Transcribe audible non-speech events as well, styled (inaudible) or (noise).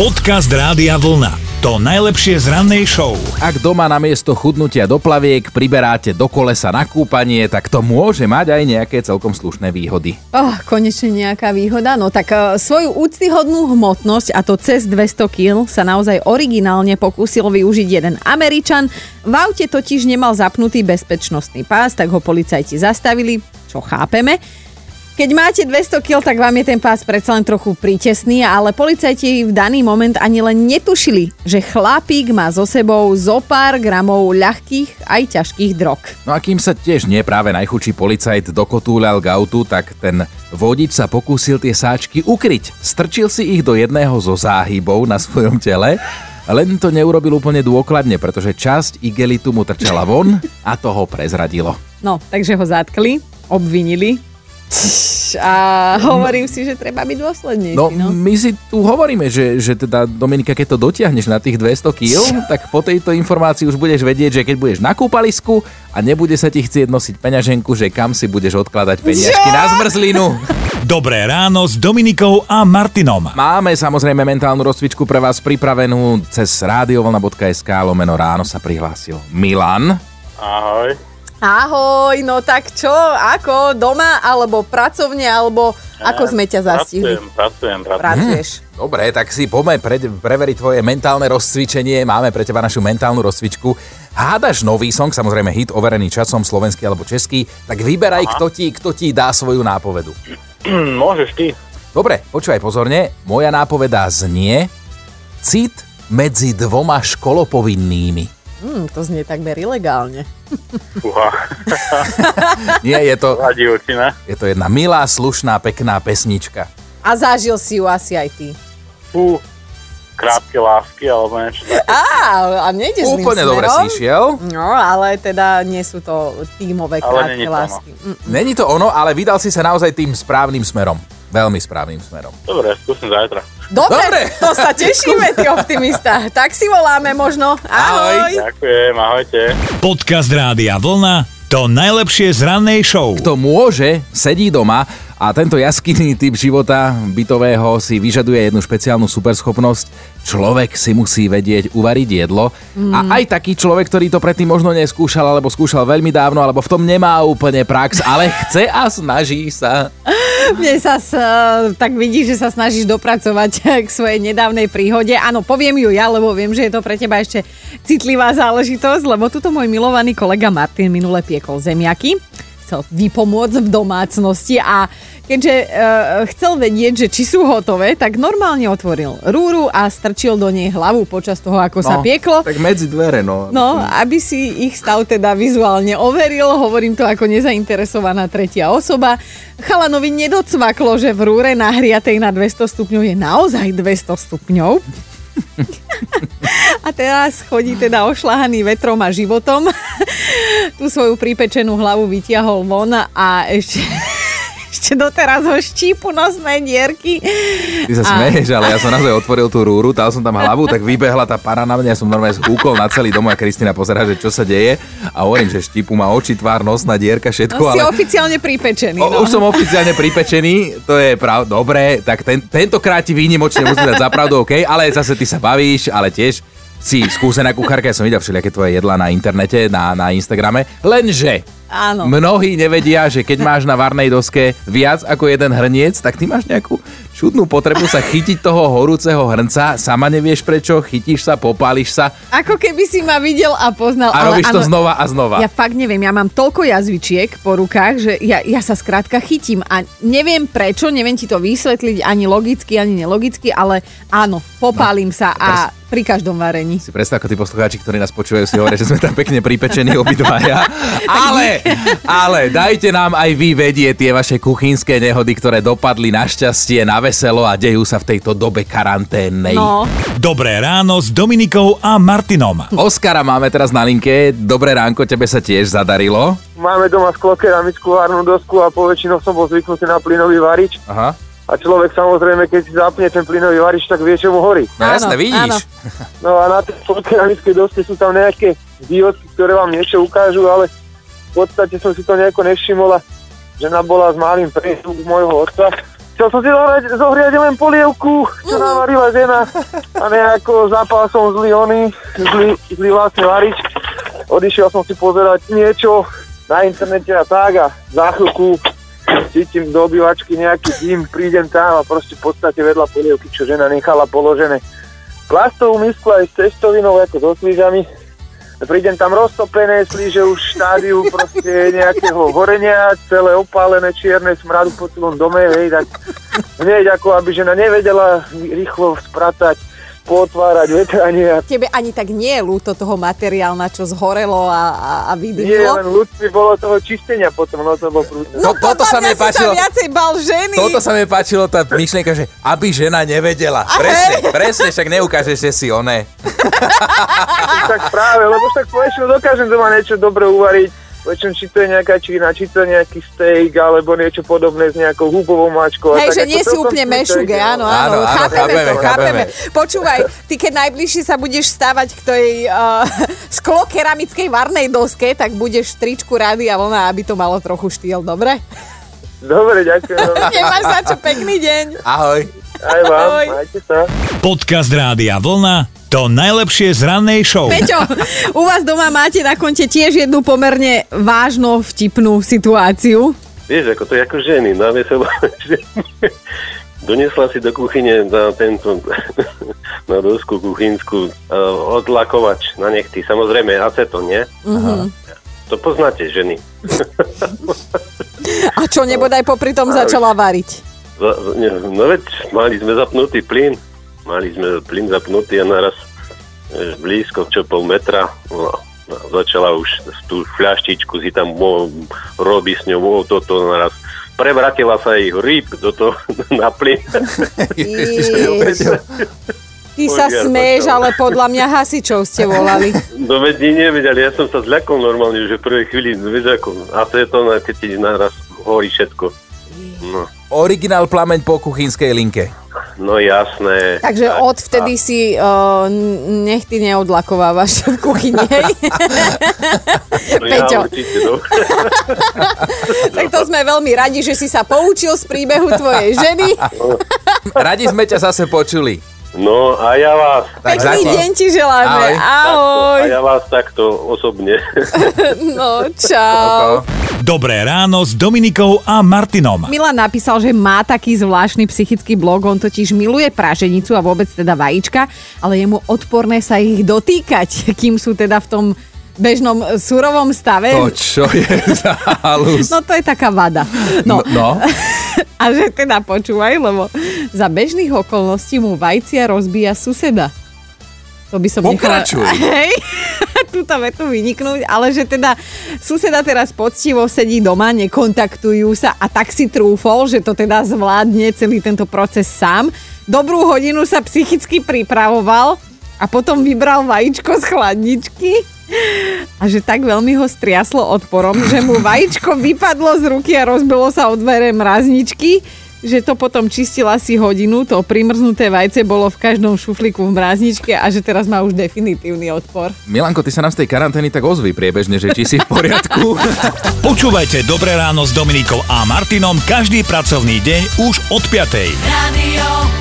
Podcast Rádia Vlna. To najlepšie z rannej show. Ak doma namiesto chudnutia do plaviek priberáte do kolesa na kúpanie, tak to môže mať aj nejaké celkom slušné výhody. Oh, konečne nejaká výhoda. No tak uh, svoju úctyhodnú hmotnosť, a to cez 200 kg, sa naozaj originálne pokúsil využiť jeden Američan. V aute totiž nemal zapnutý bezpečnostný pás, tak ho policajti zastavili, čo chápeme. Keď máte 200 kg, tak vám je ten pás predsa len trochu prítesný, ale policajti v daný moment ani len netušili, že chlapík má so sebou zo pár gramov ľahkých aj ťažkých drog. No a kým sa tiež nie práve najchudší policajt dokotúľal k autu, tak ten vodič sa pokúsil tie sáčky ukryť. Strčil si ich do jedného zo záhybov na svojom tele len to neurobil úplne dôkladne, pretože časť igelitu mu trčala von a to ho prezradilo. No, takže ho zatkli, obvinili, (laughs) a hovorím si, že treba byť dôslednejší. No, no, my si tu hovoríme, že, že teda Dominika, keď to dotiahneš na tých 200 kg, (laughs) tak po tejto informácii už budeš vedieť, že keď budeš na kúpalisku a nebude sa ti chcieť nosiť peňaženku, že kam si budeš odkladať peniažky na zmrzlinu. (laughs) Dobré ráno s Dominikou a Martinom. Máme samozrejme mentálnu rozcvičku pre vás pripravenú cez radiovolna.sk lomeno ráno sa prihlásil Milan. Ahoj. Ahoj, no tak čo, ako, doma, alebo pracovne, alebo ako sme ťa zastihli? Pracujem, pracujem, pracujem. Pracuješ. Dobre, tak si poďme pre, preveriť tvoje mentálne rozcvičenie. Máme pre teba našu mentálnu rozcvičku. Hádaš nový song, samozrejme hit overený časom, slovenský alebo český, tak vyberaj, kto ti, kto ti dá svoju nápovedu. (clears throat) Môžeš ty. Dobre, počúvaj pozorne. Moja nápoveda znie Cit medzi dvoma školopovinnými. Hmm, to znie takmer ilegálne. Uha. (laughs) Nie, je to, je to jedna milá, slušná, pekná pesnička. A zažil si ju asi aj ty. Fú, krátke lásky, alebo niečo také. Á, a nejde Úplne dobre si išiel. No, ale teda nie sú to tímové Ale krátke není to ono. lásky. Mm. Není to ono, ale vydal si sa naozaj tým správnym smerom. Veľmi správnym smerom. Dobre, skúsim zajtra. Dobre, Dobre. to sa (laughs) tešíme, ty optimista. Tak si voláme možno. Ahoj. Ďakujem, ahojte. Podcast Rádia Vlna. To najlepšie z rannej show. Kto môže, sedí doma a tento jaskinný typ života bytového si vyžaduje jednu špeciálnu superschopnosť. Človek si musí vedieť uvariť jedlo mm. a aj taký človek, ktorý to predtým možno neskúšal alebo skúšal veľmi dávno alebo v tom nemá úplne prax, ale chce a snaží sa. (laughs) Mne sa s, tak vidíš, že sa snažíš dopracovať k svojej nedávnej príhode. Áno, poviem ju ja, lebo viem, že je to pre teba ešte citlivá záležitosť, lebo tuto môj milovaný kolega Martin minule piekol zemiaky chcel vypomôcť v domácnosti a keďže uh, chcel vedieť, že či sú hotové, tak normálne otvoril rúru a strčil do nej hlavu počas toho, ako sa pieklo. Tak medzi dvere, no. No, aby si ich stav teda vizuálne overil, hovorím to ako nezainteresovaná tretia osoba. Chalanovi nedocvaklo, že v rúre nahriatej na 200 stupňov je naozaj 200 stupňov. (laughs) A teraz chodí teda ošlahaný vetrom a životom. Tú svoju pripečenú hlavu vytiahol von a ešte, (laughs) ešte doteraz ho štípu nosné dierky. Ty sa A- smeješ, ale ja som naozaj otvoril tú rúru, dal som tam hlavu, tak vybehla tá para na mňa, ja som normálne zhúkol na celý dom a Kristina pozerá, že čo sa deje a hovorím, že štipu má oči, tvár, nosná dierka, všetko, No, si ale... oficiálne pripečený. O, No. už som oficiálne pripečený, to je prav, dobre, tak ten, tentokrát ti výnimočne musím dať za pravdu, OK, ale zase ty sa bavíš, ale tiež si skúsená kuchárka, ja som videl všelijaké tvoje jedlá na internete, na, na Instagrame, lenže Áno. mnohí nevedia, že keď máš na varnej doske viac ako jeden hrniec, tak ty máš nejakú čudnú potrebu sa chytiť toho horúceho hrnca, sama nevieš prečo, chytíš sa, popáliš sa Ako keby si ma videl a poznal. a ale robíš to áno, znova a znova. Ja fakt neviem, ja mám toľko jazvičiek po rukách, že ja, ja sa skrátka chytím a neviem prečo, neviem ti to vysvetliť ani logicky, ani nelogicky, ale áno, popálim sa a pri každom varení. Si predstav, ako tí poslucháči, ktorí nás počúvajú, si hovoria, že sme tam pekne pripečení obidvaja. (laughs) ale, ale dajte nám aj vy vedieť tie vaše kuchynské nehody, ktoré dopadli na šťastie, na veselo a dejú sa v tejto dobe karanténnej. No, Dobré ráno s Dominikou a Martinom. Oskara máme teraz na linke. Dobré ránko, tebe sa tiež zadarilo. Máme doma sklo keramickú varnú dosku a poväčšinou som bol zvyknutý na plynový varič. Aha. A človek samozrejme, keď si zapne ten plynový varič, tak vie, čo mu horí. No Áno, jasne, vidíš. áno. No a na tej keramickej doske sú tam nejaké diódky, ktoré vám niečo ukážu, ale v podstate som si to nejako nevšimol a žena bola s malým prejstom môjho otca Chcel som si zohrať, zohriať len polievku, čo navarila žena a nejako zapal som zlý ony, zlý, zlý vlastne varič. Odišiel som si pozerať niečo na internete a tak a za chvíľku cítim do obývačky nejaký dým, prídem tam a proste v podstate vedľa polievky, čo žena nechala položené plastovú misku aj s cestovinou ako so slížami. Prídem tam roztopené slíže už štádiu proste nejakého horenia, celé opálené, čierne smradu po celom dome, hej, tak hneď ako aby žena nevedela rýchlo spratať, potvárať vetranie a Tebe ani tak nie je ľúto toho materiálna, čo zhorelo a, a, a nie vydymilo? len ľudí bolo toho čistenia potom, no to bolo prúdne. To- toto sa mi páčilo. sa viacej bal ženy. Toto sa mi páčilo, tá myšlienka, že aby žena nevedela. A Presne, hej. presne, však neukážeš, že si oné. (laughs) tak práve, lebo však väčšinou dokážem doma niečo dobre uvariť. Väčšinou či to je nejaká čína, či to je nejaký steak, alebo niečo podobné s nejakou húbovou mačkou. a Hej, tak že nie si celkom úplne mešuge, áno, no. áno, Áno, áno, chápeme, chápeme, to, chápeme. chápeme. Počúvaj, ty keď najbližšie sa budeš stávať k tej uh, (laughs) sklo-keramickej varnej doske, tak budeš tričku rády a vlna, aby to malo trochu štýl, dobre? Dobre, ďakujem. (laughs) Nemáš za čo, pekný deň. Ahoj. Aj vám, Ahoj. majte sa. Podcast Rádia Vlna to najlepšie z rannej show. Peťo, u vás doma máte na konte tiež jednu pomerne vážno vtipnú situáciu. Vieš, ako to je ako ženy, no vie sa (laughs) že Donesla si do kuchyne (laughs) na tento, na dosku kuchynskú uh, odlakovač na nechty, samozrejme acetón, nie? Mm-hmm. To poznáte, ženy. A čo nebodaj popri tom začala variť? No veď, mali sme zapnutý plyn, mali sme plyn zapnutý a naraz vieš, blízko, čo pol metra, no, no, začala už tú fľaštičku si tam mo, robí s ňou, toto naraz prevratila sa jej rýb do toho (laughs) na plyn. (laughs) Ty sa smeješ, ale podľa mňa hasičov ste volali. (laughs) No veď nevedeli, ja som sa zľakol normálne, že v prvej chvíli, vieš ako, a keď ti naraz horí všetko. No, Originál plameň po kuchynskej linke. No jasné. Takže Tak, od vtedy si uh, nech ty neodlakovávaš v kuchyni. hej? No Peťo. ja určite, no. (laughs) tak to sme veľmi radi, že si sa poučil z príbehu tvojej ženy. (laughs) Radi sme ťa zase počuli. no a ja vás, Tak Pekný deň ti želáme. Ahoj. Ahoj. a ja vás takto osobne. (laughs) No, čau. Dobré ráno s Dominikou a Martinom. Milan napísal, že má taký zvláštny psychický blog, on totiž miluje praženicu a vôbec teda vajíčka, ale je mu odporné sa ich dotýkať, (laughs) kým sú teda v tom bežnom surovom stave. To čo je za halus? No to je taká vada. No. no. (laughs) A že teda počúvaj, lebo za bežných okolností mu vajcia rozbíja suseda. To by som Pokračuj. nechala... (laughs) Hej, túto vetu vyniknúť, ale že teda suseda teraz poctivo sedí doma, nekontaktujú sa a tak si trúfol, že to teda zvládne celý tento proces sám. Dobrú hodinu sa psychicky pripravoval a potom vybral vajíčko z chladničky a že tak veľmi ho striaslo odporom, že mu vajíčko vypadlo z ruky a rozbilo sa o dvere mrazničky, že to potom čistil asi hodinu, to primrznuté vajce bolo v každom šuflíku v mrazničke a že teraz má už definitívny odpor. Milanko, ty sa nám z tej karantény tak ozví priebežne, že či si v poriadku. (laughs) Počúvajte Dobré ráno s Dominikou a Martinom každý pracovný deň už od 5. Radio